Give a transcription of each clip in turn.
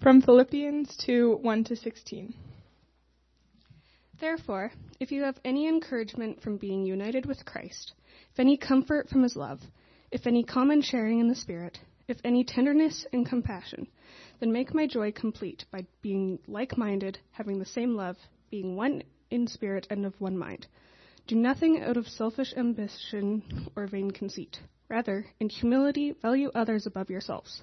From Philippians 2 1 to 16. Therefore, if you have any encouragement from being united with Christ, if any comfort from his love, if any common sharing in the Spirit, if any tenderness and compassion, then make my joy complete by being like minded, having the same love, being one in spirit and of one mind. Do nothing out of selfish ambition or vain conceit. Rather, in humility, value others above yourselves,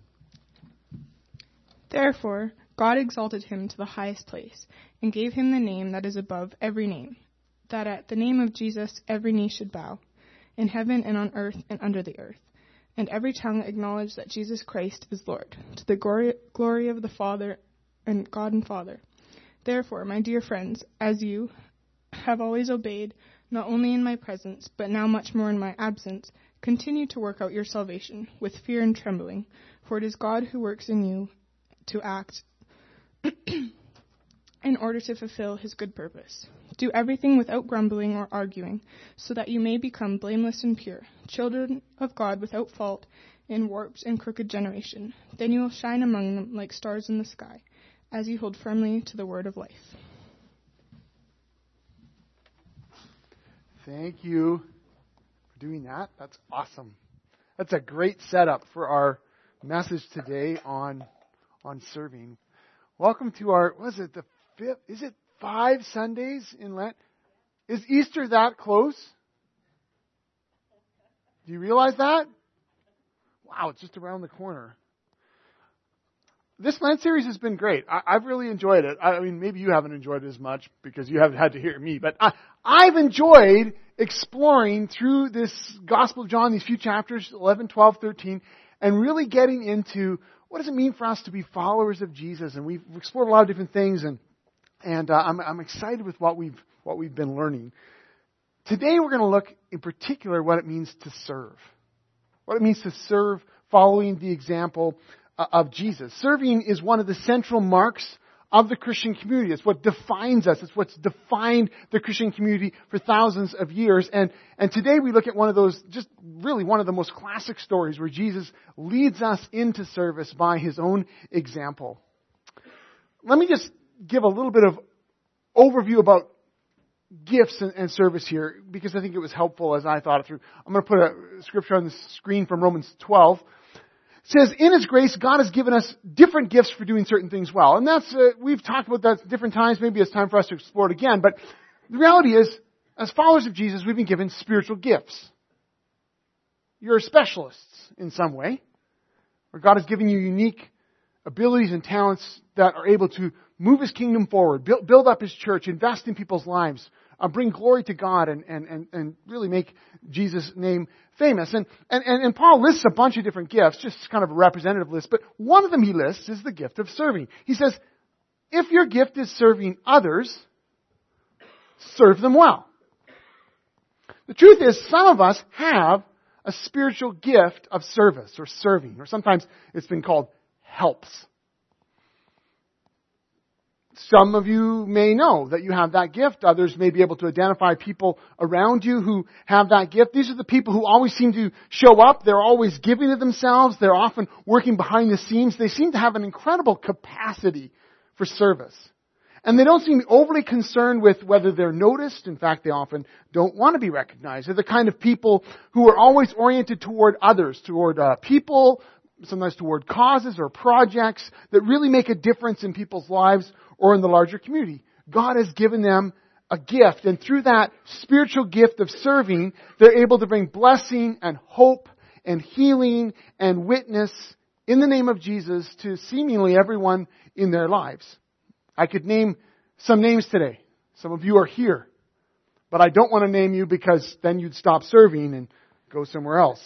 Therefore, God exalted him to the highest place, and gave him the name that is above every name, that at the name of Jesus every knee should bow, in heaven and on earth and under the earth, and every tongue acknowledge that Jesus Christ is Lord, to the glory, glory of the Father and God and Father. Therefore, my dear friends, as you have always obeyed, not only in my presence, but now much more in my absence, continue to work out your salvation with fear and trembling, for it is God who works in you to act in order to fulfill his good purpose. Do everything without grumbling or arguing, so that you may become blameless and pure, children of God without fault in warped and crooked generation. Then you will shine among them like stars in the sky as you hold firmly to the word of life. Thank you for doing that. That's awesome. That's a great setup for our message today on on serving. Welcome to our was it the fifth is it five Sundays in Lent? Is Easter that close? Do you realize that? Wow, it's just around the corner this Lent series has been great. I, have really enjoyed it. I, mean, maybe you haven't enjoyed it as much because you haven't had to hear me, but I, I've enjoyed exploring through this Gospel of John, these few chapters, 11, 12, 13, and really getting into what does it mean for us to be followers of Jesus. And we've explored a lot of different things, and and uh, I'm, I'm excited with what we've what we've been learning. Today, we're going to look in particular what it means to serve, what it means to serve following the example uh, of Jesus. Serving is one of the central marks of the Christian community. It's what defines us. It's what's defined the Christian community for thousands of years. And, and today we look at one of those, just really one of the most classic stories where Jesus leads us into service by his own example. Let me just give a little bit of overview about gifts and, and service here because I think it was helpful as I thought it through. I'm going to put a scripture on the screen from Romans 12 says, in His grace, God has given us different gifts for doing certain things well. And that's, uh, we've talked about that different times. Maybe it's time for us to explore it again. But the reality is, as followers of Jesus, we've been given spiritual gifts. You're specialists in some way, where God has given you unique abilities and talents that are able to move His kingdom forward, build, build up His church, invest in people's lives, uh, bring glory to God, and, and, and, and really make Jesus' name famous. And, and, and Paul lists a bunch of different gifts, just kind of a representative list, but one of them he lists is the gift of serving. He says, if your gift is serving others, serve them well. The truth is, some of us have a spiritual gift of service or serving, or sometimes it's been called helps. Some of you may know that you have that gift. Others may be able to identify people around you who have that gift. These are the people who always seem to show up. They're always giving to themselves. They're often working behind the scenes. They seem to have an incredible capacity for service. And they don't seem overly concerned with whether they're noticed. In fact, they often don't want to be recognized. They're the kind of people who are always oriented toward others, toward uh, people, sometimes toward causes or projects that really make a difference in people's lives or in the larger community. God has given them a gift, and through that spiritual gift of serving, they're able to bring blessing and hope and healing and witness in the name of Jesus to seemingly everyone in their lives. I could name some names today. Some of you are here. But I don't want to name you because then you'd stop serving and go somewhere else.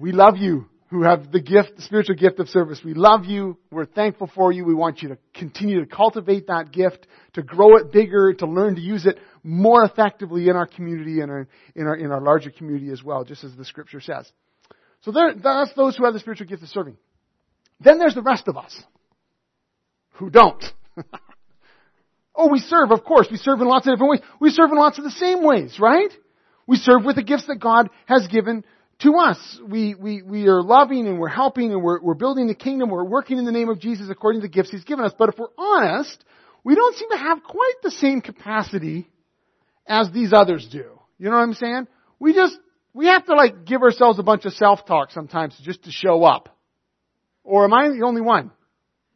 We love you. who have the gift, the spiritual gift of service. We love you. We're thankful for you. We want you to continue to cultivate that gift, to grow it bigger, to learn to use it more effectively in our community and in our, in our larger community as well, just as the scripture says. So there, that's those who have the spiritual gift of serving. Then there's the rest of us who don't. oh, we serve, of course. We serve in lots of different ways. We serve in lots of the same ways, right? We serve with the gifts that God has given to us. We, we, we are loving and we're helping and we're, we're building the kingdom. We're working in the name of Jesus according to the gifts He's given us. But if we're honest, we don't seem to have quite the same capacity as these others do. You know what I'm saying? We just, we have to like give ourselves a bunch of self-talk sometimes just to show up. Or am I the only one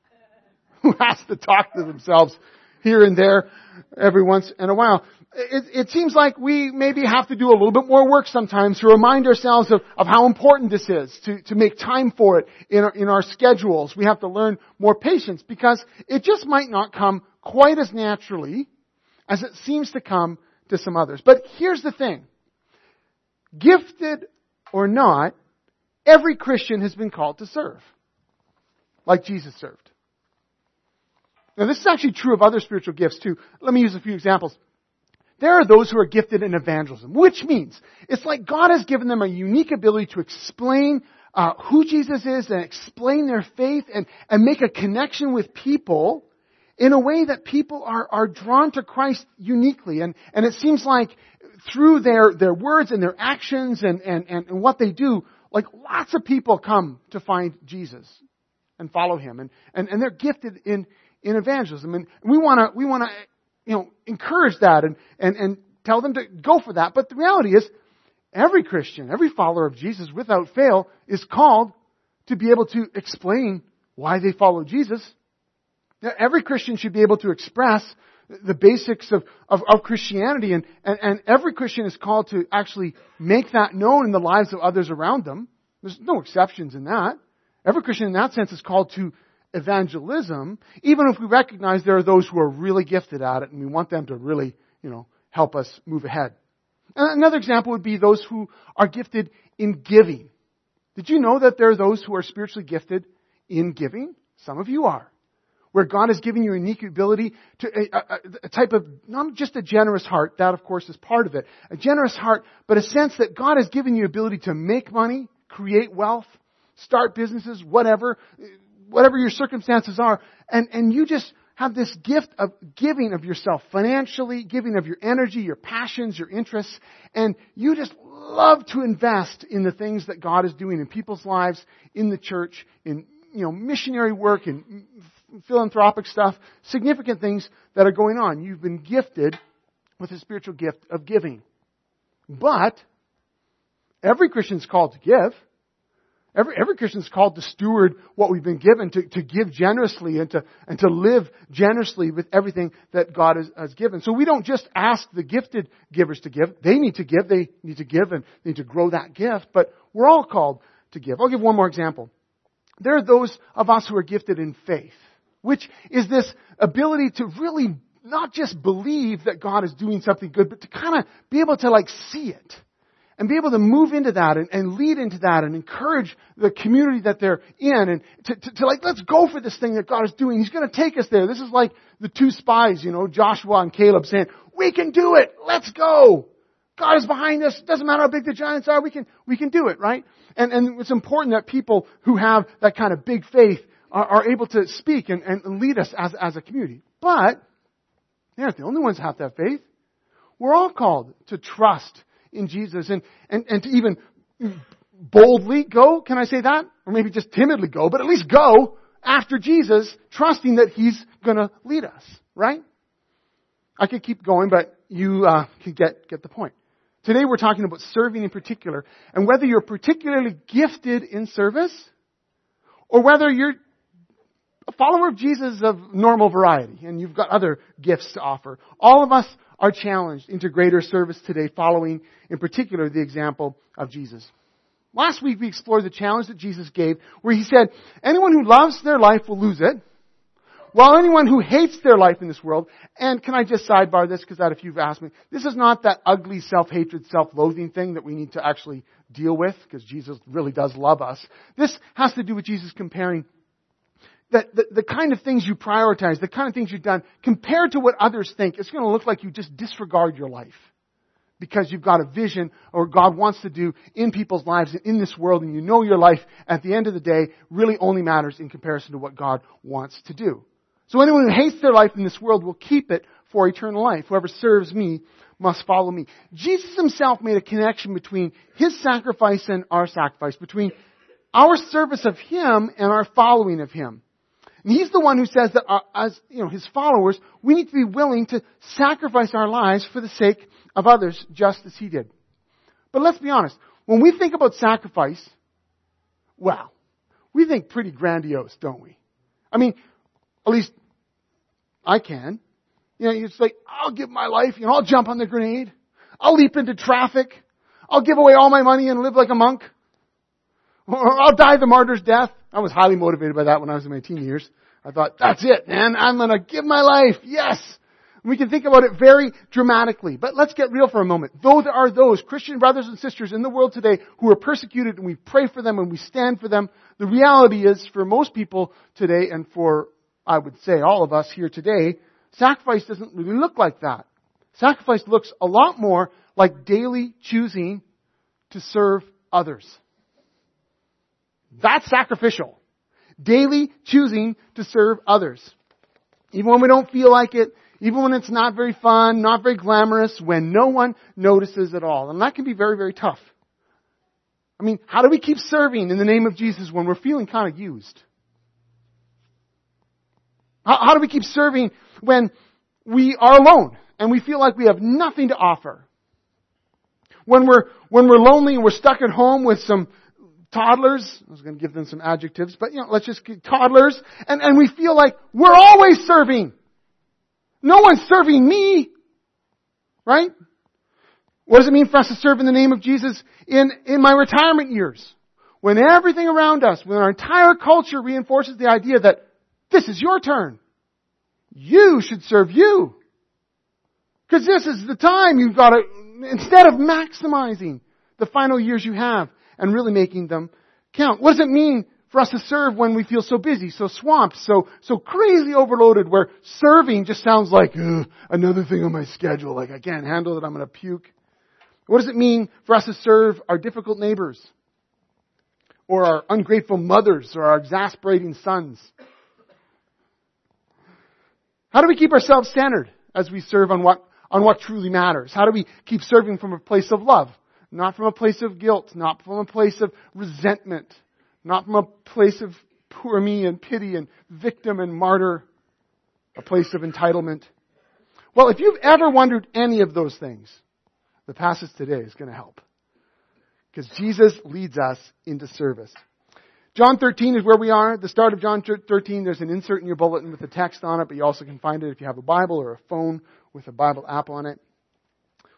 who has to talk to themselves here and there every once in a while? It, it, seems like we maybe have to do a little bit more work sometimes to remind ourselves of, of how important this is, to, to make time for it in our, in our schedules. We have to learn more patience because it just might not come quite as naturally as it seems to come to some others. But here's the thing. Gifted or not, every Christian has been called to serve. Like Jesus served. Now this is actually true of other spiritual gifts too. Let me use a few examples. There are those who are gifted in evangelism, which means it's like God has given them a unique ability to explain uh, who Jesus is and explain their faith and, and make a connection with people in a way that people are, are drawn to Christ uniquely. And, and it seems like through their, their words and their actions and, and, and, and what they do, like lots of people come to find Jesus and follow him. And, and, and they're gifted in, in evangelism. And we want to, we want to you know, encourage that and, and, and tell them to go for that. But the reality is, every Christian, every follower of Jesus without fail is called to be able to explain why they follow Jesus. Now, Every Christian should be able to express the basics of, of, of Christianity and, and, and every Christian is called to actually make that known in the lives of others around them. There's no exceptions in that. Every Christian in that sense is called to evangelism, even if we recognize there are those who are really gifted at it and we want them to really, you know, help us move ahead. And another example would be those who are gifted in giving. Did you know that there are those who are spiritually gifted in giving? Some of you are. Where God has given you a unique ability to a, a, a type of, not just a generous heart, that of course is part of it, a generous heart, but a sense that God has given you ability to make money, create wealth, start businesses, whatever, whatever your circumstances are, and, and you just have this gift of giving of yourself financially, giving of your energy, your passions, your interests, and you just love to invest in the things that God is doing in people's lives, in the church, in you know missionary work and philanthropic stuff, significant things that are going on. You've been gifted with a spiritual gift of giving. But every Christian is called to give. Every, every Christian is called to steward what we've been given, to, to give generously and to, and to live generously with everything that God has, has given. So we don't just ask the gifted givers to give. They need to give. They need to give and they need to grow that gift. But we're all called to give. I'll give one more example. There are those of us who are gifted in faith, which is this ability to really not just believe that God is doing something good, but to kind of be able to like see it and be able to move into that and, and, lead into that and encourage the community that they're in and to, to, to, like, let's go for this thing that God is doing. He's going to take us there. This is like the two spies, you know, Joshua and Caleb saying, we can do it. Let's go. God is behind us. It Doesn't matter how big the giants are. We can, we can do it, right? And, and it's important that people who have that kind of big faith are, are able to speak and, and lead us as, as a community. But, they're not the only ones who have that faith. We're all called to trust in Jesus and, and, and to even boldly go, can I say that? Or maybe just timidly go, but at least go after Jesus, trusting that He's gonna lead us, right? I could keep going, but you uh, can get, get the point. Today we're talking about serving in particular, and whether you're particularly gifted in service, or whether you're a follower of Jesus of normal variety, and you've got other gifts to offer. All of us are challenged into greater service today, following in particular the example of Jesus. Last week we explored the challenge that Jesus gave, where he said, anyone who loves their life will lose it, while anyone who hates their life in this world, and can I just sidebar this because that if you've asked me, this is not that ugly self-hatred, self-loathing thing that we need to actually deal with because Jesus really does love us. This has to do with Jesus comparing that the, the kind of things you prioritize, the kind of things you've done, compared to what others think, it's going to look like you just disregard your life because you've got a vision or God wants to do in people's lives and in this world and you know your life at the end of the day really only matters in comparison to what God wants to do. So anyone who hates their life in this world will keep it for eternal life. Whoever serves me must follow me. Jesus himself made a connection between his sacrifice and our sacrifice, between our service of him and our following of him. And he's the one who says that uh, as, you know, his followers, we need to be willing to sacrifice our lives for the sake of others just as he did. But let's be honest. When we think about sacrifice, well, we think pretty grandiose, don't we? I mean, at least I can. You know, it's like, I'll give my life, you know, I'll jump on the grenade. I'll leap into traffic. I'll give away all my money and live like a monk. Or I'll die the martyr's death. I was highly motivated by that when I was in my teen years. I thought, that's it, man. I'm gonna give my life. Yes. We can think about it very dramatically. But let's get real for a moment. Though there are those Christian brothers and sisters in the world today who are persecuted and we pray for them and we stand for them, the reality is for most people today and for, I would say, all of us here today, sacrifice doesn't really look like that. Sacrifice looks a lot more like daily choosing to serve others. That's sacrificial. Daily choosing to serve others. Even when we don't feel like it, even when it's not very fun, not very glamorous, when no one notices at all. And that can be very, very tough. I mean, how do we keep serving in the name of Jesus when we're feeling kind of used? How, how do we keep serving when we are alone and we feel like we have nothing to offer? When we're, when we're lonely and we're stuck at home with some toddlers, I was going to give them some adjectives, but you know, let's just get toddlers, and, and we feel like we're always serving. No one's serving me. Right? What does it mean for us to serve in the name of Jesus in, in my retirement years? When everything around us, when our entire culture reinforces the idea that this is your turn. You should serve you. Because this is the time you've got to, instead of maximizing the final years you have and really making them count. What does it mean for us to serve when we feel so busy, so swamped, so, so crazy overloaded where serving just sounds like another thing on my schedule, like I can't handle it, I'm gonna puke. What does it mean for us to serve our difficult neighbors? Or our ungrateful mothers or our exasperating sons? How do we keep ourselves centered as we serve on what, on what truly matters? How do we keep serving from a place of love? Not from a place of guilt, not from a place of resentment, not from a place of poor me and pity and victim and martyr, a place of entitlement. Well, if you've ever wondered any of those things, the passage today is going to help. Because Jesus leads us into service. John 13 is where we are. At The start of John 13, there's an insert in your bulletin with the text on it, but you also can find it if you have a Bible or a phone with a Bible app on it.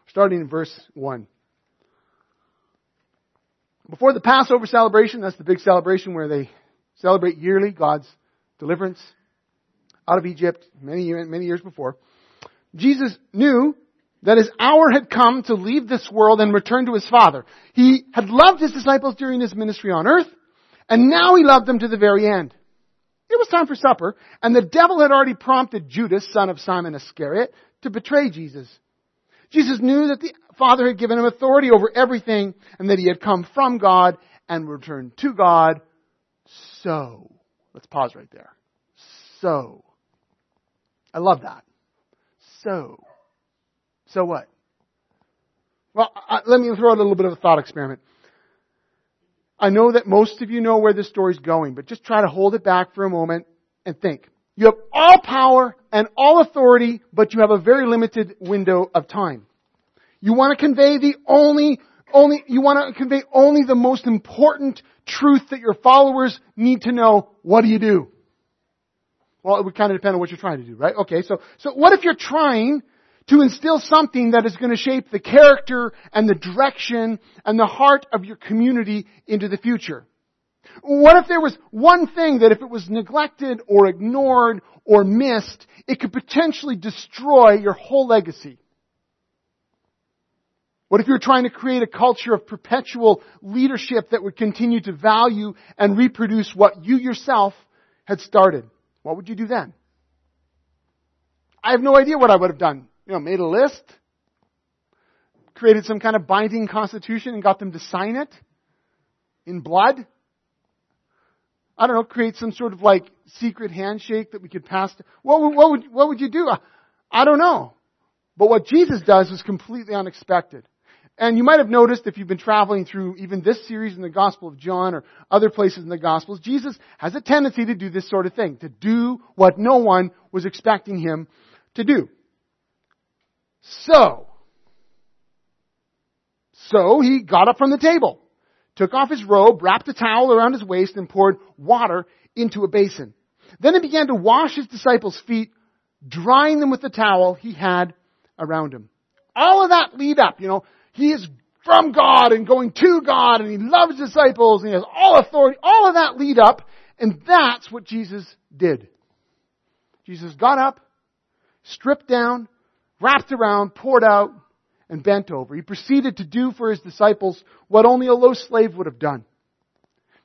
Starting in verse 1. Before the Passover celebration, that's the big celebration where they celebrate yearly God's deliverance out of Egypt many, many years before. Jesus knew that his hour had come to leave this world and return to his Father. He had loved his disciples during his ministry on earth, and now he loved them to the very end. It was time for supper, and the devil had already prompted Judas, son of Simon Iscariot, to betray Jesus. Jesus knew that the Father had given him authority over everything and that he had come from God and returned to God. So, let's pause right there. So, I love that. So, so what? Well, I, let me throw out a little bit of a thought experiment. I know that most of you know where this story's going, but just try to hold it back for a moment and think. You have all power and all authority, but you have a very limited window of time. You want to convey the only, only, you want to convey only the most important truth that your followers need to know. What do you do? Well, it would kind of depend on what you're trying to do, right? Okay, so, so what if you're trying to instill something that is going to shape the character and the direction and the heart of your community into the future? What if there was one thing that if it was neglected or ignored or missed, it could potentially destroy your whole legacy? What if you were trying to create a culture of perpetual leadership that would continue to value and reproduce what you yourself had started? What would you do then? I have no idea what I would have done. You know, made a list, created some kind of binding constitution and got them to sign it in blood. I don't know, create some sort of like secret handshake that we could pass. To, what, would, what would, what would you do? I don't know. But what Jesus does is completely unexpected. And you might have noticed if you've been traveling through even this series in the Gospel of John or other places in the Gospels, Jesus has a tendency to do this sort of thing, to do what no one was expecting him to do. So, so he got up from the table, took off his robe, wrapped a towel around his waist, and poured water into a basin. Then he began to wash his disciples' feet, drying them with the towel he had around him. All of that lead up, you know, he is from God and going to God and he loves disciples and he has all authority, all of that lead up, and that's what Jesus did. Jesus got up, stripped down, wrapped around, poured out, and bent over. He proceeded to do for his disciples what only a low slave would have done.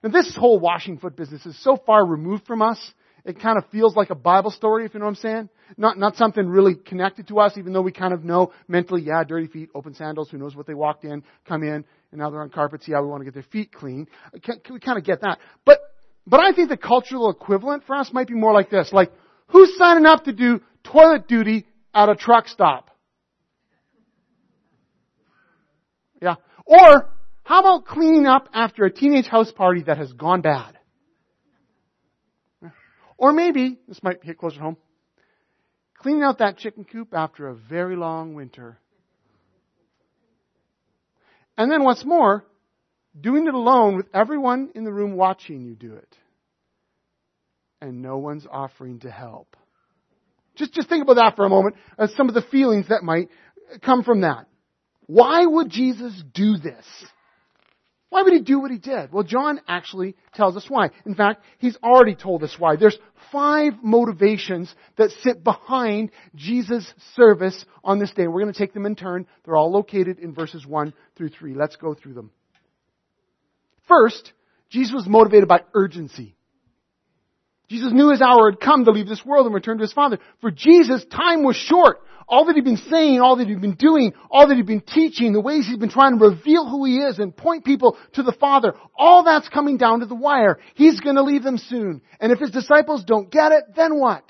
Now this whole washing foot business is so far removed from us, it kind of feels like a Bible story, if you know what I'm saying. Not, not something really connected to us, even though we kind of know mentally, yeah, dirty feet, open sandals, who knows what they walked in, come in, and now they're on carpets, yeah, we want to get their feet clean. We kind of get that. But, but I think the cultural equivalent for us might be more like this, like, who's signing up to do toilet duty at a truck stop? Yeah. Or, how about cleaning up after a teenage house party that has gone bad? Or maybe, this might hit closer home, cleaning out that chicken coop after a very long winter. And then what's more, doing it alone with everyone in the room watching you do it. And no one's offering to help. Just, just think about that for a moment, some of the feelings that might come from that. Why would Jesus do this? Why would he do what he did? Well, John actually tells us why. In fact, he's already told us why. There's five motivations that sit behind Jesus' service on this day. We're going to take them in turn. They're all located in verses 1 through 3. Let's go through them. First, Jesus was motivated by urgency. Jesus knew his hour had come to leave this world and return to his Father. For Jesus, time was short. All that he'd been saying, all that he'd been doing, all that he'd been teaching, the ways he'd been trying to reveal who he is and point people to the Father, all that's coming down to the wire. He's gonna leave them soon. And if his disciples don't get it, then what?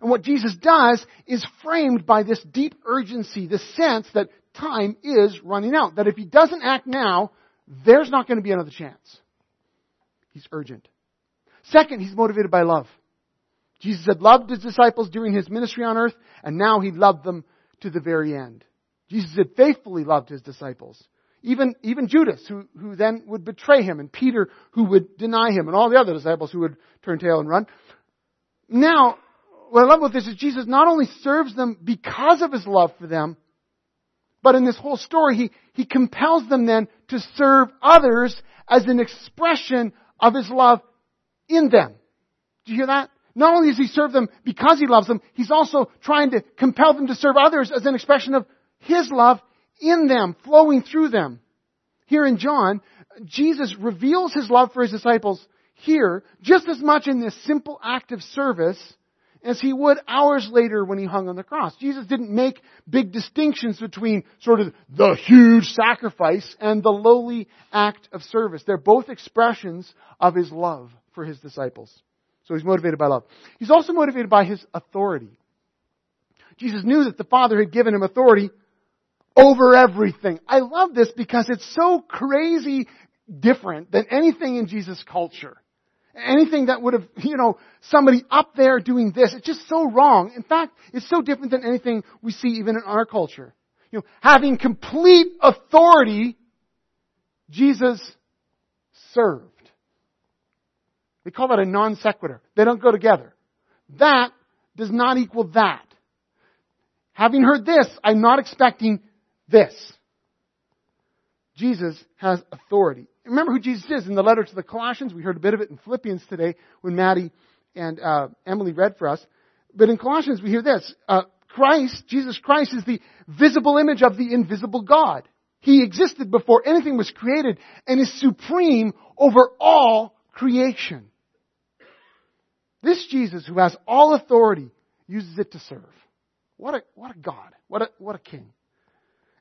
And what Jesus does is framed by this deep urgency, the sense that time is running out. That if he doesn't act now, there's not going to be another chance. He's urgent. Second, he's motivated by love. Jesus had loved his disciples during his ministry on earth, and now he loved them to the very end. Jesus had faithfully loved his disciples. Even, even Judas, who, who then would betray him, and Peter, who would deny him, and all the other disciples who would turn tail and run. Now, what I love about this is Jesus not only serves them because of his love for them, but in this whole story, he, he compels them then to serve others as an expression of his love in them. Do you hear that? Not only does he serve them because he loves them, he's also trying to compel them to serve others as an expression of his love in them, flowing through them. Here in John, Jesus reveals his love for his disciples here just as much in this simple act of service as he would hours later when he hung on the cross. Jesus didn't make big distinctions between sort of the huge sacrifice and the lowly act of service. They're both expressions of his love for his disciples. So he's motivated by love. He's also motivated by his authority. Jesus knew that the Father had given him authority over everything. I love this because it's so crazy different than anything in Jesus' culture. Anything that would have, you know, somebody up there doing this, it's just so wrong. In fact, it's so different than anything we see even in our culture. You know, having complete authority, Jesus served. They call that a non sequitur. They don't go together. That does not equal that. Having heard this, I'm not expecting this. Jesus has authority. Remember who Jesus is in the letter to the Colossians. We heard a bit of it in Philippians today when Maddie and uh, Emily read for us. But in Colossians, we hear this: uh, Christ, Jesus Christ, is the visible image of the invisible God. He existed before anything was created and is supreme over all creation. This Jesus who has all authority uses it to serve. What a, what a God. What a, what a king.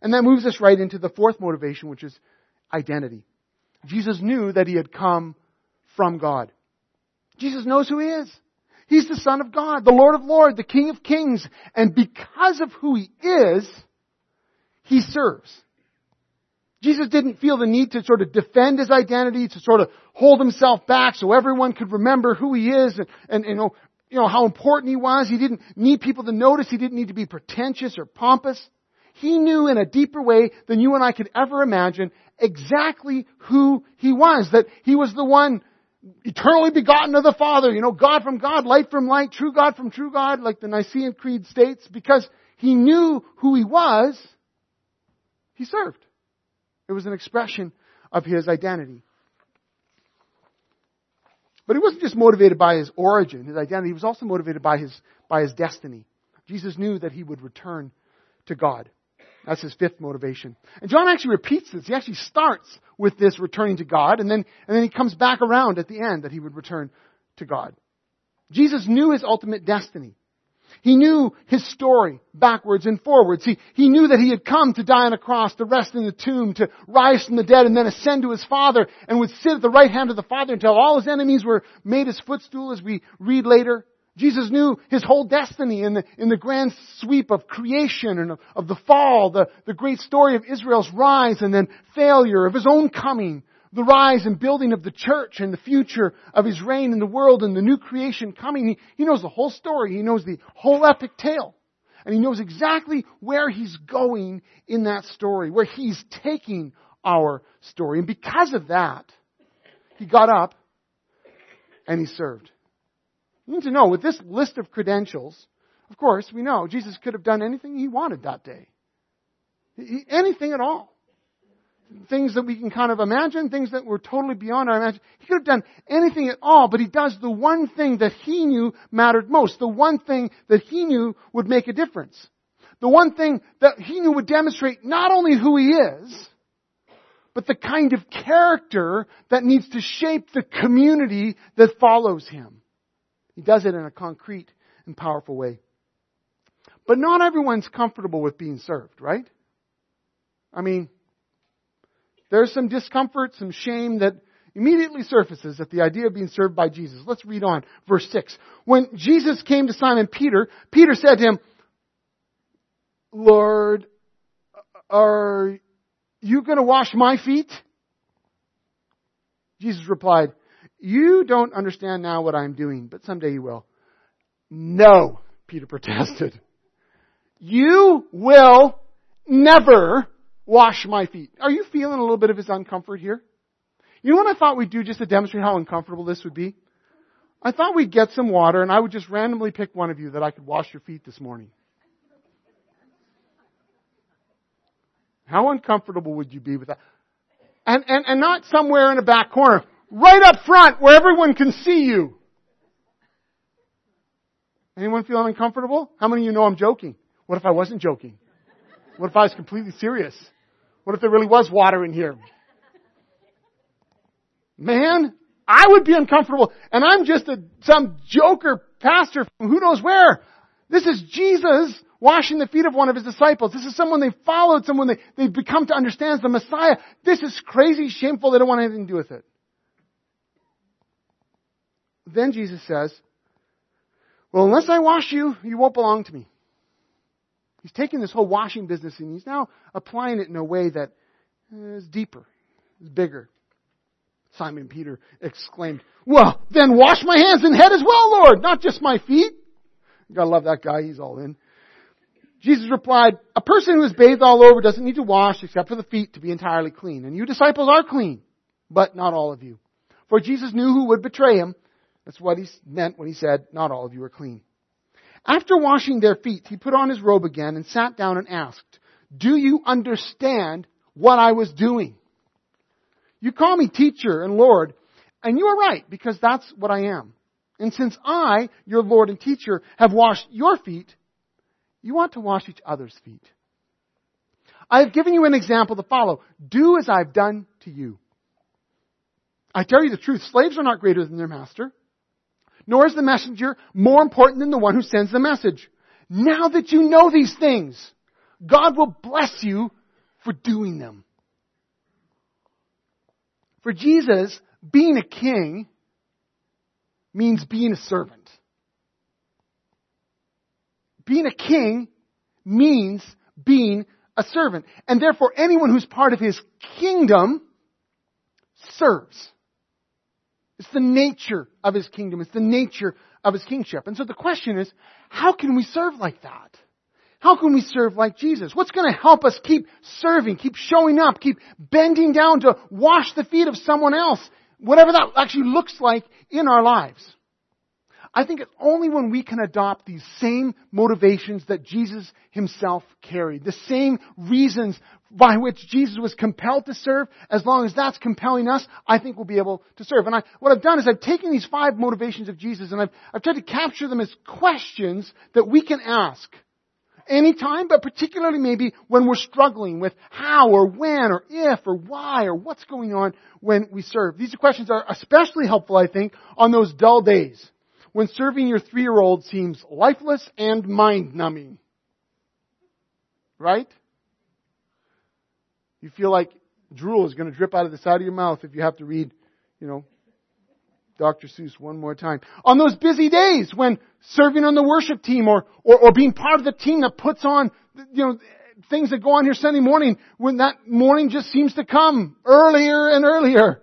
And that moves us right into the fourth motivation, which is identity. Jesus knew that he had come from God. Jesus knows who he is. He's the Son of God, the Lord of Lords, the King of Kings. And because of who he is, he serves. Jesus didn't feel the need to sort of defend his identity, to sort of hold himself back so everyone could remember who he is and, and you know, you know, how important he was. He didn't need people to notice. He didn't need to be pretentious or pompous. He knew in a deeper way than you and I could ever imagine exactly who he was. That he was the one eternally begotten of the Father, you know, God from God, light from light, true God from true God, like the Nicene Creed states, because he knew who he was, he served. It was an expression of his identity. But he wasn't just motivated by his origin, his identity, he was also motivated by his, by his destiny. Jesus knew that he would return to God. That's his fifth motivation. And John actually repeats this. He actually starts with this returning to God, and then, and then he comes back around at the end that he would return to God. Jesus knew his ultimate destiny. He knew his story backwards and forwards. He, he knew that he had come to die on a cross, to rest in the tomb, to rise from the dead, and then ascend to his Father, and would sit at the right hand of the Father until all his enemies were made his footstool, as we read later. Jesus knew his whole destiny in the, in the grand sweep of creation and of, of the fall, the, the great story of Israel's rise and then failure, of his own coming, the rise and building of the church and the future of his reign in the world and the new creation coming. He, he knows the whole story. He knows the whole epic tale. And he knows exactly where he's going in that story, where he's taking our story. And because of that, he got up and he served. You need to know, with this list of credentials, of course, we know Jesus could have done anything he wanted that day. Anything at all things that we can kind of imagine, things that were totally beyond our imagination. He could have done anything at all, but he does the one thing that he knew mattered most, the one thing that he knew would make a difference. The one thing that he knew would demonstrate not only who he is, but the kind of character that needs to shape the community that follows him. He does it in a concrete and powerful way. But not everyone's comfortable with being served, right? I mean, there's some discomfort, some shame that immediately surfaces at the idea of being served by Jesus. Let's read on. Verse 6. When Jesus came to Simon Peter, Peter said to him, Lord, are you going to wash my feet? Jesus replied, You don't understand now what I'm doing, but someday you will. No, Peter protested. You will never wash my feet. Are you feeling a little bit of his uncomfort here? You know what I thought we'd do just to demonstrate how uncomfortable this would be? I thought we'd get some water and I would just randomly pick one of you that I could wash your feet this morning. How uncomfortable would you be with that? And, and, and not somewhere in a back corner. Right up front where everyone can see you. Anyone feeling uncomfortable? How many of you know I'm joking? What if I wasn't joking? What if I was completely serious? What if there really was water in here? Man, I would be uncomfortable. And I'm just a, some joker pastor from who knows where. This is Jesus washing the feet of one of his disciples. This is someone they followed, someone they, they've become to understand as the Messiah. This is crazy, shameful. They don't want anything to do with it. Then Jesus says, well, unless I wash you, you won't belong to me. He's taking this whole washing business and he's now applying it in a way that is deeper, is bigger. Simon Peter exclaimed, Well, then wash my hands and head as well, Lord, not just my feet. You gotta love that guy, he's all in. Jesus replied, A person who is bathed all over doesn't need to wash except for the feet to be entirely clean. And you disciples are clean, but not all of you. For Jesus knew who would betray him. That's what he meant when he said, Not all of you are clean. After washing their feet, he put on his robe again and sat down and asked, Do you understand what I was doing? You call me teacher and Lord, and you are right, because that's what I am. And since I, your Lord and teacher, have washed your feet, you want to wash each other's feet. I have given you an example to follow. Do as I've done to you. I tell you the truth, slaves are not greater than their master, nor is the messenger more important than the one who sends the message. Now that you know these things, God will bless you for doing them. For Jesus, being a king means being a servant. Being a king means being a servant. And therefore, anyone who's part of his kingdom serves. It's the nature of his kingdom. It's the nature of his kingship. And so the question is, how can we serve like that? How can we serve like Jesus? What's going to help us keep serving, keep showing up, keep bending down to wash the feet of someone else, whatever that actually looks like in our lives? I think it's only when we can adopt these same motivations that Jesus himself carried, the same reasons by which Jesus was compelled to serve, as long as that's compelling us, I think we'll be able to serve. And I, what I've done is I've taken these five motivations of Jesus and I've, I've tried to capture them as questions that we can ask anytime, but particularly maybe when we're struggling with how or when or if or why or what's going on when we serve. These questions are especially helpful, I think, on those dull days when serving your three-year-old seems lifeless and mind-numbing. Right? You feel like drool is going to drip out of the side of your mouth if you have to read, you know, Dr. Seuss one more time. On those busy days when serving on the worship team or, or, or being part of the team that puts on, you know, things that go on here Sunday morning, when that morning just seems to come earlier and earlier.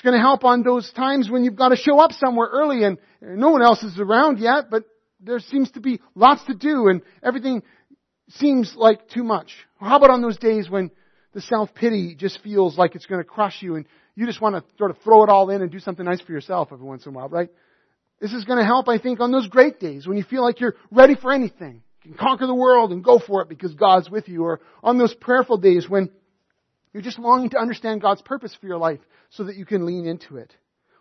It's going to help on those times when you've got to show up somewhere early and no one else is around yet, but there seems to be lots to do and everything seems like too much. How about on those days when the self-pity just feels like it's going to crush you and you just want to sort of throw it all in and do something nice for yourself every once in a while, right? This is going to help, I think, on those great days when you feel like you're ready for anything. You can conquer the world and go for it because God's with you. Or on those prayerful days when you're just longing to understand God's purpose for your life so that you can lean into it.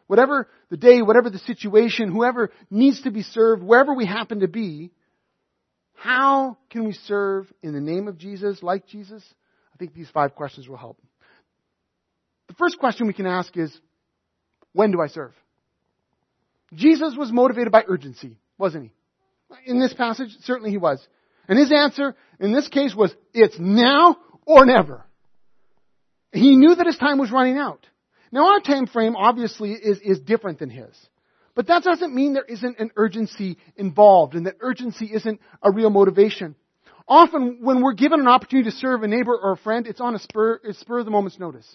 Whatever the day, whatever the situation, whoever needs to be served, wherever we happen to be, how can we serve in the name of Jesus, like Jesus? I think these five questions will help. The first question we can ask is, when do I serve? Jesus was motivated by urgency, wasn't he? In this passage, certainly he was. And his answer in this case was, it's now or never. He knew that his time was running out. Now our time frame obviously is, is different than his. But that doesn't mean there isn't an urgency involved and that urgency isn't a real motivation. Often when we're given an opportunity to serve a neighbor or a friend, it's on a spur, a spur of the moment's notice.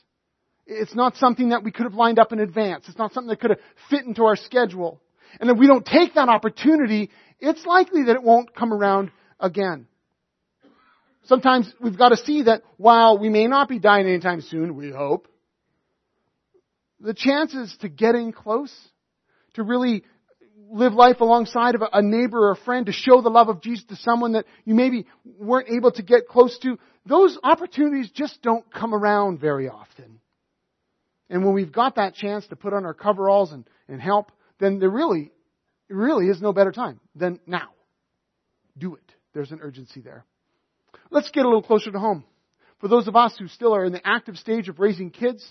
It's not something that we could have lined up in advance. It's not something that could have fit into our schedule. And if we don't take that opportunity, it's likely that it won't come around again. Sometimes we've got to see that while we may not be dying anytime soon, we hope, the chances to getting close, to really live life alongside of a neighbor or a friend, to show the love of Jesus to someone that you maybe weren't able to get close to, those opportunities just don't come around very often. And when we've got that chance to put on our coveralls and, and help, then there really, really is no better time than now. Do it. There's an urgency there. Let's get a little closer to home. For those of us who still are in the active stage of raising kids,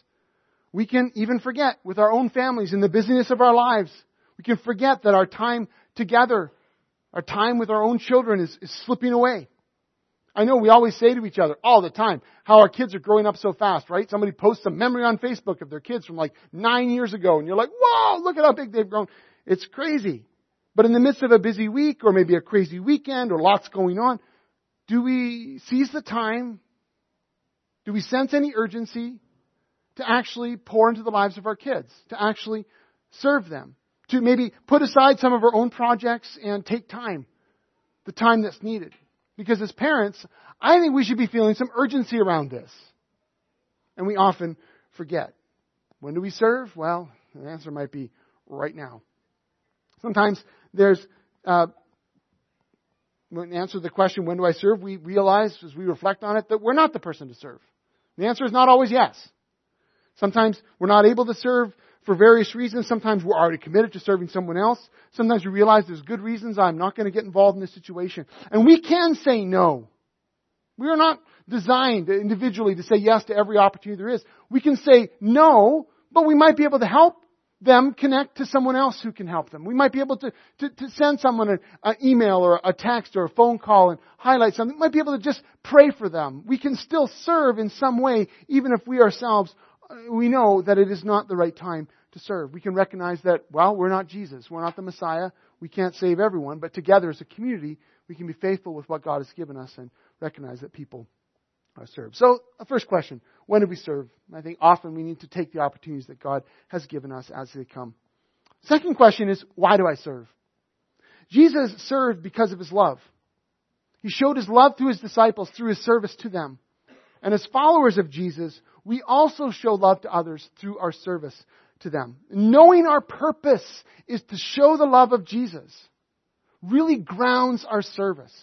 we can even forget with our own families in the busyness of our lives. We can forget that our time together, our time with our own children is, is slipping away. I know we always say to each other all the time how our kids are growing up so fast, right? Somebody posts a memory on Facebook of their kids from like nine years ago and you're like, whoa, look at how big they've grown. It's crazy. But in the midst of a busy week or maybe a crazy weekend or lots going on, do we seize the time? Do we sense any urgency to actually pour into the lives of our kids, to actually serve them, to maybe put aside some of our own projects and take time, the time that's needed? Because as parents, I think we should be feeling some urgency around this. And we often forget. When do we serve? Well, the answer might be right now. Sometimes there's uh, when we answer the question, when do I serve, we realize as we reflect on it that we're not the person to serve. The answer is not always yes. Sometimes we're not able to serve for various reasons. Sometimes we're already committed to serving someone else. Sometimes we realize there's good reasons I'm not going to get involved in this situation. And we can say no We are not designed individually to say yes to every opportunity there is. We can say no, but we might be able to help them connect to someone else who can help them. We might be able to, to, to send someone an, email or a text or a phone call and highlight something. We might be able to just pray for them. We can still serve in some way, even if we ourselves, uh, we know that it is not the right time to serve. We can recognize that, well, we're not Jesus. We're not the Messiah. We can't save everyone, but together as a community, we can be faithful with what God has given us and recognize that people are served. So, the first question, when do we serve? I think often we need to take the opportunities that God has given us as they come. Second question is, why do I serve? Jesus served because of his love. He showed his love to his disciples through his service to them. And as followers of Jesus, we also show love to others through our service to them. Knowing our purpose is to show the love of Jesus really grounds our service.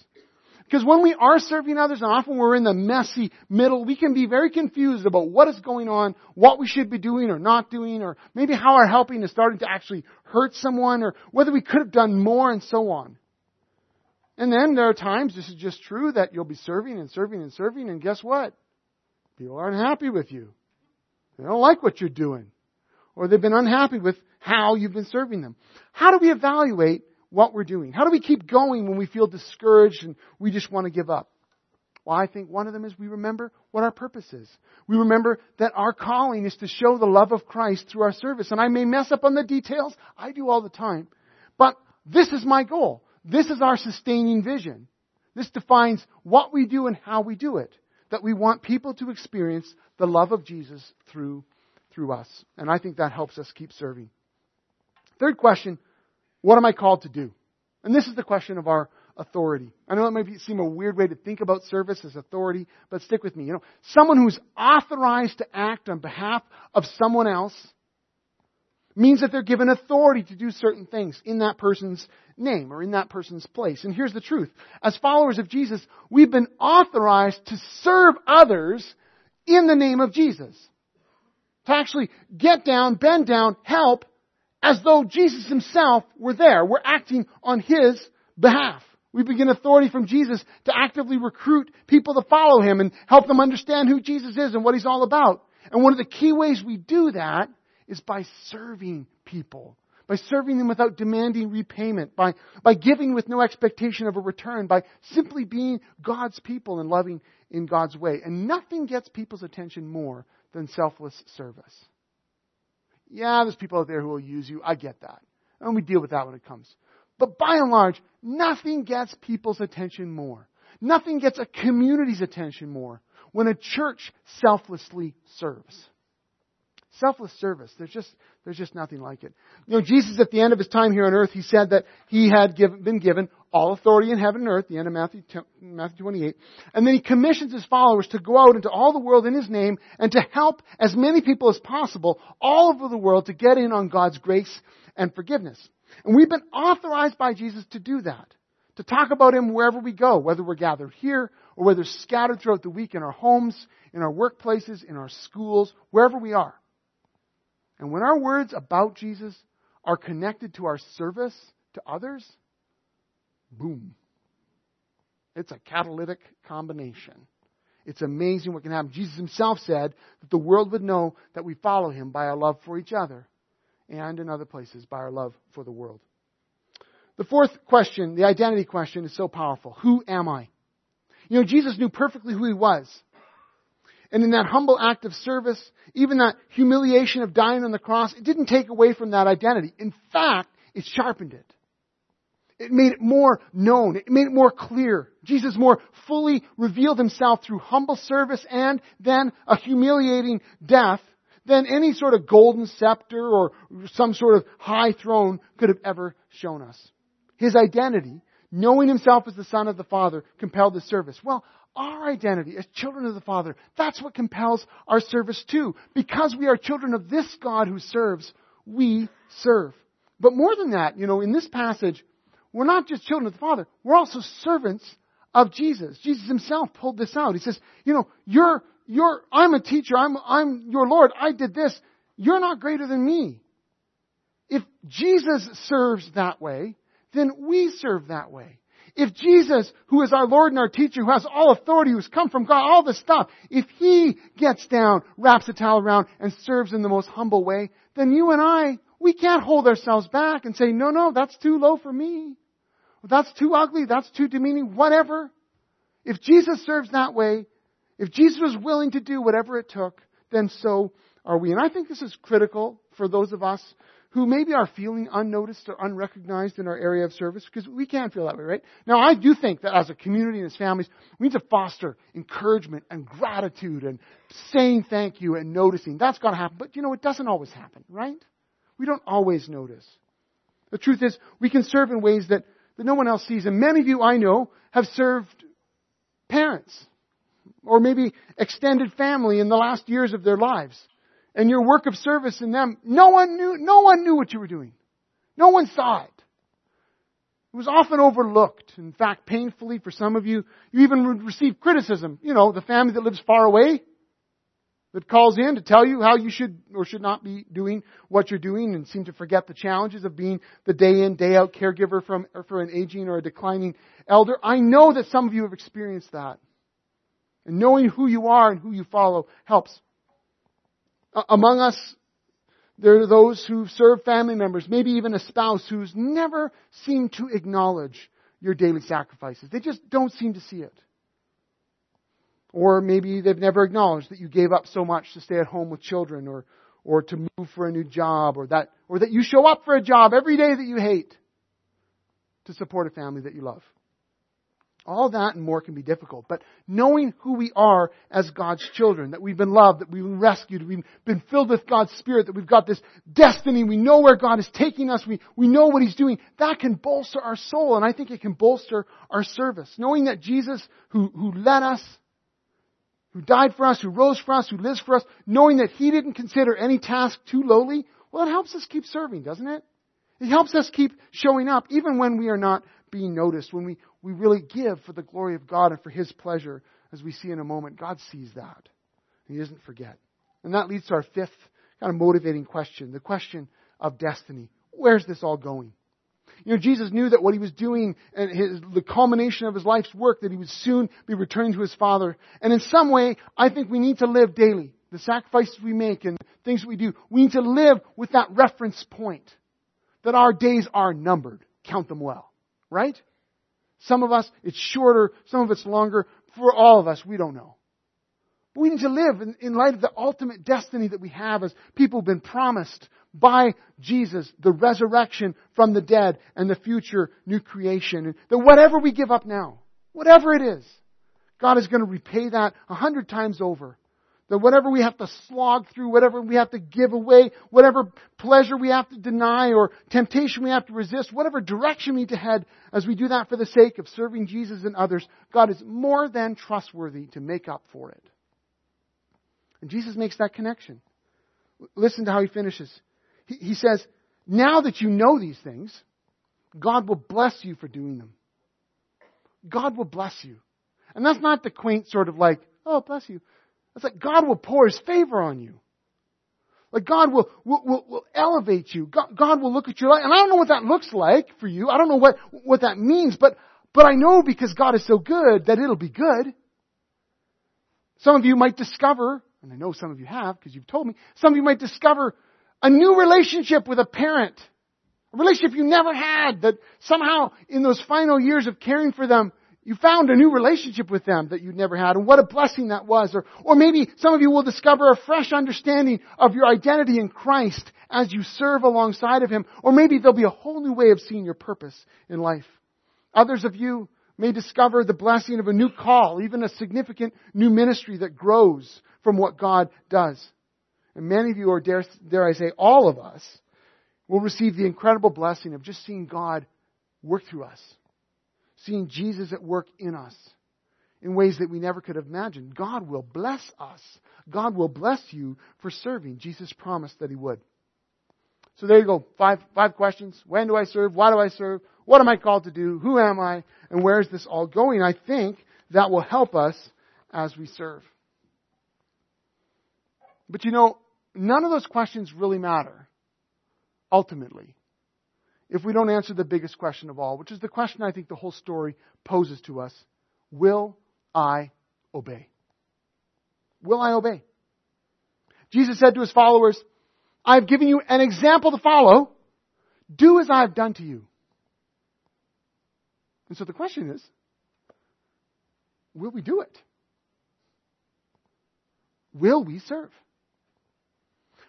Because when we are serving others, and often we're in the messy middle, we can be very confused about what is going on, what we should be doing or not doing, or maybe how our helping is starting to actually hurt someone, or whether we could have done more, and so on. And then there are times, this is just true, that you'll be serving and serving and serving, and guess what? People aren't happy with you. They don't like what you're doing. Or they've been unhappy with how you've been serving them. How do we evaluate what we're doing? How do we keep going when we feel discouraged and we just want to give up? Well, I think one of them is we remember what our purpose is. We remember that our calling is to show the love of Christ through our service. And I may mess up on the details. I do all the time. But this is my goal. This is our sustaining vision. This defines what we do and how we do it. That we want people to experience the love of Jesus through, through us. And I think that helps us keep serving. Third question, what am I called to do? And this is the question of our authority. I know it may seem a weird way to think about service as authority, but stick with me. You know, someone who's authorized to act on behalf of someone else means that they're given authority to do certain things in that person's name or in that person's place. And here's the truth. As followers of Jesus, we've been authorized to serve others in the name of Jesus. To actually get down, bend down, help, as though Jesus himself were there. We're acting on his behalf. We begin authority from Jesus to actively recruit people to follow him and help them understand who Jesus is and what he's all about. And one of the key ways we do that is by serving people. By serving them without demanding repayment, by, by giving with no expectation of a return, by simply being God's people and loving in God's way. And nothing gets people's attention more than selfless service. Yeah, there's people out there who will use you. I get that. And we deal with that when it comes. But by and large, nothing gets people's attention more. Nothing gets a community's attention more when a church selflessly serves. Selfless service. There's just, there's just nothing like it. You know, Jesus at the end of his time here on earth, he said that he had given, been given all authority in heaven and earth, the end of Matthew, Matthew 28. And then he commissions his followers to go out into all the world in his name and to help as many people as possible all over the world to get in on God's grace and forgiveness. And we've been authorized by Jesus to do that. To talk about him wherever we go, whether we're gathered here or whether scattered throughout the week in our homes, in our workplaces, in our schools, wherever we are. And when our words about Jesus are connected to our service to others, boom. It's a catalytic combination. It's amazing what can happen. Jesus himself said that the world would know that we follow him by our love for each other and in other places by our love for the world. The fourth question, the identity question, is so powerful. Who am I? You know, Jesus knew perfectly who he was. And in that humble act of service, even that humiliation of dying on the cross, it didn't take away from that identity. In fact, it sharpened it. It made it more known. It made it more clear. Jesus more fully revealed himself through humble service and then a humiliating death than any sort of golden scepter or some sort of high throne could have ever shown us. His identity, knowing himself as the Son of the Father, compelled his service. Well, our identity as children of the Father, that's what compels our service too. Because we are children of this God who serves, we serve. But more than that, you know, in this passage, we're not just children of the Father, we're also servants of Jesus. Jesus himself pulled this out. He says, you know, you're, you're, I'm a teacher, I'm, I'm your Lord, I did this. You're not greater than me. If Jesus serves that way, then we serve that way. If Jesus, who is our Lord and our teacher, who has all authority, who's come from God, all this stuff, if He gets down, wraps a towel around, and serves in the most humble way, then you and I, we can't hold ourselves back and say, no, no, that's too low for me. That's too ugly. That's too demeaning. Whatever. If Jesus serves that way, if Jesus was willing to do whatever it took, then so are we. And I think this is critical for those of us who maybe are feeling unnoticed or unrecognized in our area of service, because we can feel that way, right? Now, I do think that as a community and as families, we need to foster encouragement and gratitude and saying thank you and noticing. That's got to happen. But, you know, it doesn't always happen, right? We don't always notice. The truth is, we can serve in ways that, that no one else sees. And many of you I know have served parents or maybe extended family in the last years of their lives and your work of service in them, no one knew, no one knew what you were doing. No one saw it. It was often overlooked. In fact, painfully for some of you, you even receive criticism. You know, the family that lives far away that calls in to tell you how you should or should not be doing what you're doing and seem to forget the challenges of being the day in, day out caregiver from, for an aging or a declining elder. I know that some of you have experienced that. And knowing who you are and who you follow helps. Among us, there are those who serve family members, maybe even a spouse who's never seemed to acknowledge your daily sacrifices. They just don't seem to see it. Or maybe they've never acknowledged that you gave up so much to stay at home with children or, or to move for a new job or that, or that you show up for a job every day that you hate to support a family that you love. All that and more can be difficult. But knowing who we are as God's children, that we've been loved, that we've been rescued, we've been filled with God's Spirit, that we've got this destiny, we know where God is taking us, we, we know what He's doing, that can bolster our soul, and I think it can bolster our service. Knowing that Jesus, who, who led us, who died for us, who rose for us, who lives for us, knowing that He didn't consider any task too lowly, well, it helps us keep serving, doesn't it? It helps us keep showing up, even when we are not being noticed, when we, we really give for the glory of God and for His pleasure, as we see in a moment. God sees that. And He doesn't forget. And that leads to our fifth kind of motivating question, the question of destiny. Where's this all going? You know, Jesus knew that what he was doing and his, the culmination of his life's work, that he would soon be returning to his Father. And in some way, I think we need to live daily. The sacrifices we make and things we do, we need to live with that reference point. That our days are numbered. Count them well. Right? Some of us, it's shorter. Some of it's longer. For all of us, we don't know. But we need to live in, in light of the ultimate destiny that we have as people have been promised by Jesus, the resurrection from the dead and the future new creation. And that whatever we give up now, whatever it is, God is going to repay that a hundred times over. That whatever we have to slog through, whatever we have to give away, whatever pleasure we have to deny or temptation we have to resist, whatever direction we need to head as we do that for the sake of serving Jesus and others, God is more than trustworthy to make up for it. And Jesus makes that connection. Listen to how he finishes. He, he says, now that you know these things, God will bless you for doing them. God will bless you. And that's not the quaint sort of like, oh, bless you. It's like God will pour His favor on you. Like God will, will, will, will elevate you. God, God, will look at your life. And I don't know what that looks like for you. I don't know what, what that means, but, but I know because God is so good that it'll be good. Some of you might discover, and I know some of you have because you've told me, some of you might discover a new relationship with a parent. A relationship you never had that somehow in those final years of caring for them, you found a new relationship with them that you'd never had, and what a blessing that was. Or, or maybe some of you will discover a fresh understanding of your identity in Christ as you serve alongside of Him. Or maybe there'll be a whole new way of seeing your purpose in life. Others of you may discover the blessing of a new call, even a significant new ministry that grows from what God does. And many of you, or dare, dare I say all of us, will receive the incredible blessing of just seeing God work through us seeing Jesus at work in us in ways that we never could have imagined. God will bless us. God will bless you for serving. Jesus promised that He would. So there you go. Five, five questions. When do I serve? Why do I serve? What am I called to do? Who am I? And where is this all going? I think that will help us as we serve. But you know, none of those questions really matter, ultimately, if we don't answer the biggest question of all, which is the question I think the whole story poses to us Will I obey? Will I obey? Jesus said to his followers, I've given you an example to follow. Do as I have done to you. And so the question is, will we do it? Will we serve?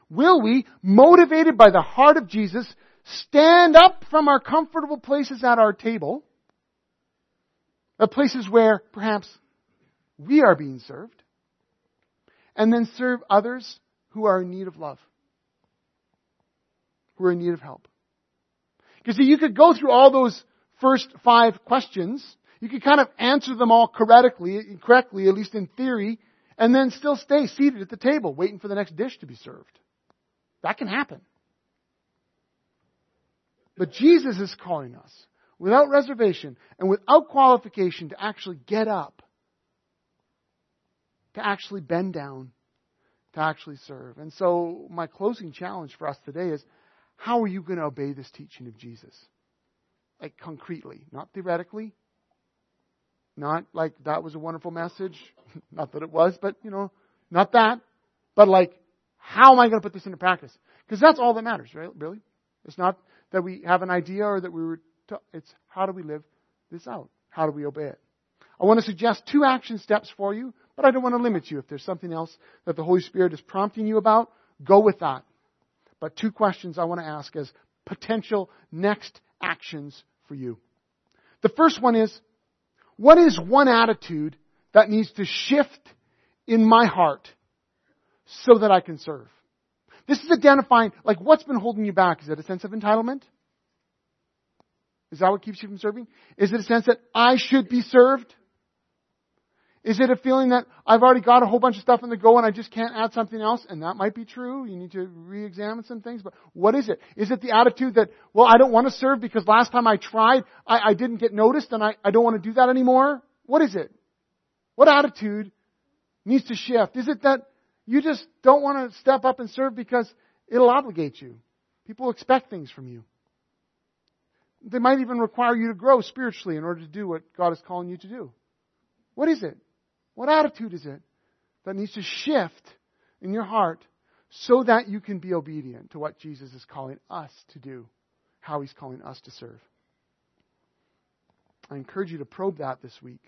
Will we, motivated by the heart of Jesus, stand up from our comfortable places at our table, at places where perhaps we are being served, and then serve others who are in need of love, who are in need of help? Because see, you could go through all those first five questions, you could kind of answer them all correctly, correctly, at least in theory, and then still stay seated at the table waiting for the next dish to be served. That can happen. But Jesus is calling us without reservation and without qualification to actually get up, to actually bend down, to actually serve. And so, my closing challenge for us today is how are you going to obey this teaching of Jesus? Like concretely, not theoretically, not like that was a wonderful message, not that it was, but you know, not that, but like, how am I going to put this into practice? Because that's all that matters, right? Really? It's not that we have an idea or that we were, t- it's how do we live this out? How do we obey it? I want to suggest two action steps for you, but I don't want to limit you. If there's something else that the Holy Spirit is prompting you about, go with that. But two questions I want to ask as potential next actions for you. The first one is, what is one attitude that needs to shift in my heart so that I can serve? This is identifying, like, what's been holding you back? Is it a sense of entitlement? Is that what keeps you from serving? Is it a sense that I should be served? Is it a feeling that I've already got a whole bunch of stuff in the go and I just can't add something else? And that might be true. You need to re-examine some things. But what is it? Is it the attitude that, well, I don't want to serve because last time I tried, I, I didn't get noticed and I, I don't want to do that anymore? What is it? What attitude needs to shift? Is it that you just don't want to step up and serve because it'll obligate you? People expect things from you. They might even require you to grow spiritually in order to do what God is calling you to do. What is it? What attitude is it that needs to shift in your heart so that you can be obedient to what Jesus is calling us to do, how he's calling us to serve? I encourage you to probe that this week.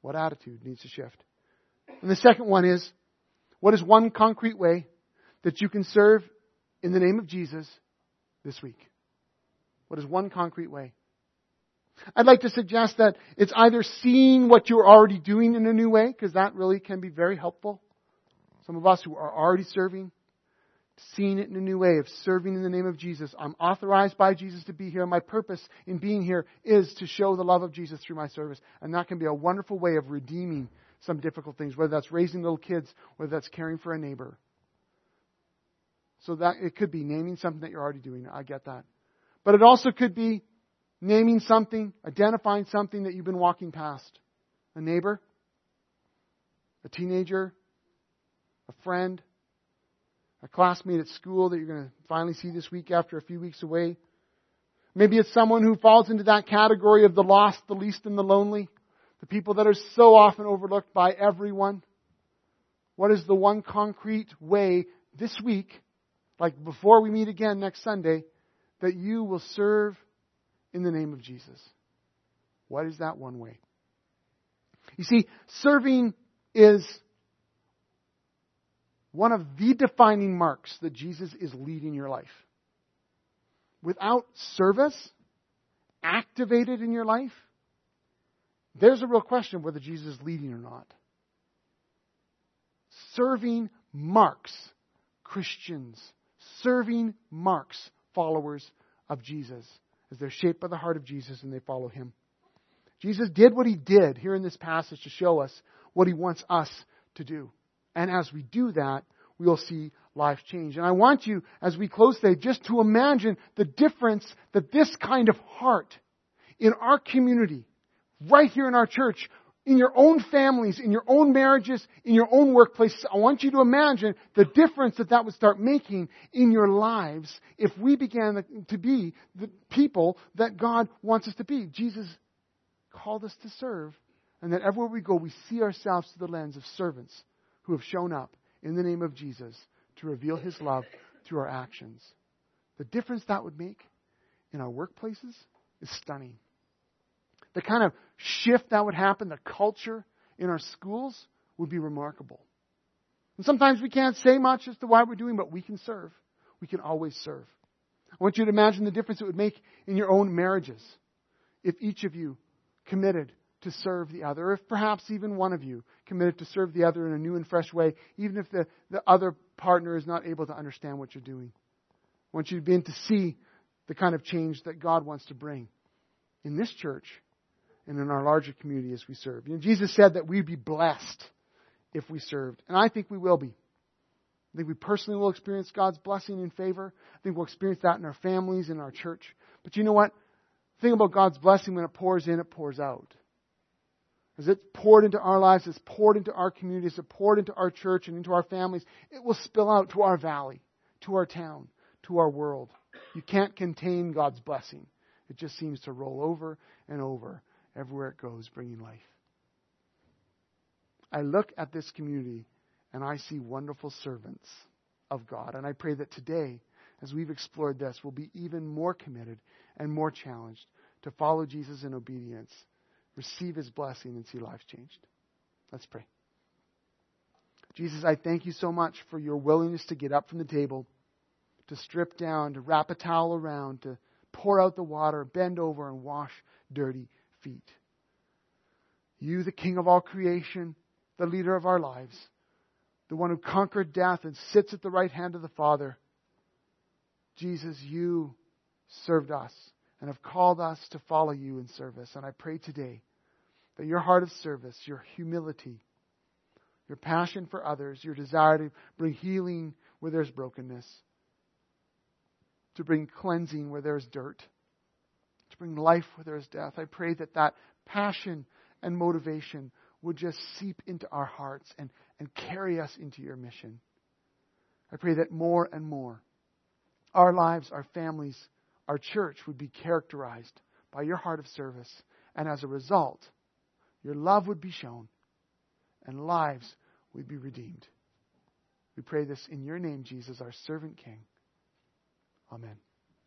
What attitude needs to shift? And the second one is what is one concrete way that you can serve in the name of Jesus this week? What is one concrete way? I'd like to suggest that it's either seeing what you're already doing in a new way, because that really can be very helpful. Some of us who are already serving, seeing it in a new way of serving in the name of Jesus. I'm authorized by Jesus to be here. My purpose in being here is to show the love of Jesus through my service. And that can be a wonderful way of redeeming some difficult things, whether that's raising little kids, whether that's caring for a neighbor. So that it could be naming something that you're already doing. I get that. But it also could be naming something, identifying something that you've been walking past. A neighbor, a teenager, a friend, a classmate at school that you're going to finally see this week after a few weeks away. Maybe it's someone who falls into that category of the lost, the least, and the lonely. The people that are so often overlooked by everyone. What is the one concrete way this week, like before we meet again next Sunday, that you will serve in the name of Jesus. What is that one way? You see, serving is one of the defining marks that Jesus is leading your life. Without service activated in your life, there's a real question whether Jesus is leading or not. Serving marks Christians. Serving marks followers of Jesus as they're shaped by the heart of Jesus and they follow him. Jesus did what he did here in this passage to show us what he wants us to do. And as we do that, we'll see life change. And I want you, as we close today, just to imagine the difference that this kind of heart in our community, right here in our church, in your own families, in your own marriages, in your own workplaces. I want you to imagine the difference that that would start making in your lives if we began to be the people that God wants us to be. Jesus called us to serve, and that everywhere we go, we see ourselves through the lens of servants who have shown up in the name of Jesus to reveal his love through our actions. The difference that would make in our workplaces is stunning. The kind of shift that would happen, the culture in our schools would be remarkable. And sometimes we can't say much as to why we're doing, but we can serve. We can always serve. I want you to imagine the difference it would make in your own marriages if each of you committed to serve the other, if perhaps even one of you committed to serve the other in a new and fresh way, even if the, the other partner is not able to understand what you're doing. I want you to begin to see the kind of change that God wants to bring in this church and in our larger community as we serve. You know, Jesus said that we'd be blessed if we served, and I think we will be. I think we personally will experience God's blessing and favor. I think we'll experience that in our families, in our church. But you know what? The thing about God's blessing, when it pours in, it pours out. As it's poured into our lives, it's poured into our communities, it's poured into our church and into our families, it will spill out to our valley, to our town, to our world. You can't contain God's blessing. It just seems to roll over and over everywhere it goes, bringing life. I look at this community and I see wonderful servants of God. And I pray that today, as we've explored this, we'll be even more committed and more challenged to follow Jesus in obedience, receive his blessing, and see lives changed. Let's pray. Jesus, I thank you so much for your willingness to get up from the table, to strip down, to wrap a towel around, to pour out the water, bend over, and wash dirty feet. You, the King of all creation, the leader of our lives, the one who conquered death and sits at the right hand of the Father. Jesus, you served us and have called us to follow you in service. And I pray today that your heart of service, your humility, your passion for others, your desire to bring healing where there's brokenness, to bring cleansing where there's dirt, to bring life where there is death. I pray that that passion and motivation would just seep into our hearts and, and carry us into your mission. I pray that more and more our lives, our families, our church would be characterized by your heart of service. And as a result, your love would be shown and lives would be redeemed. We pray this in your name, Jesus, our servant King. Amen.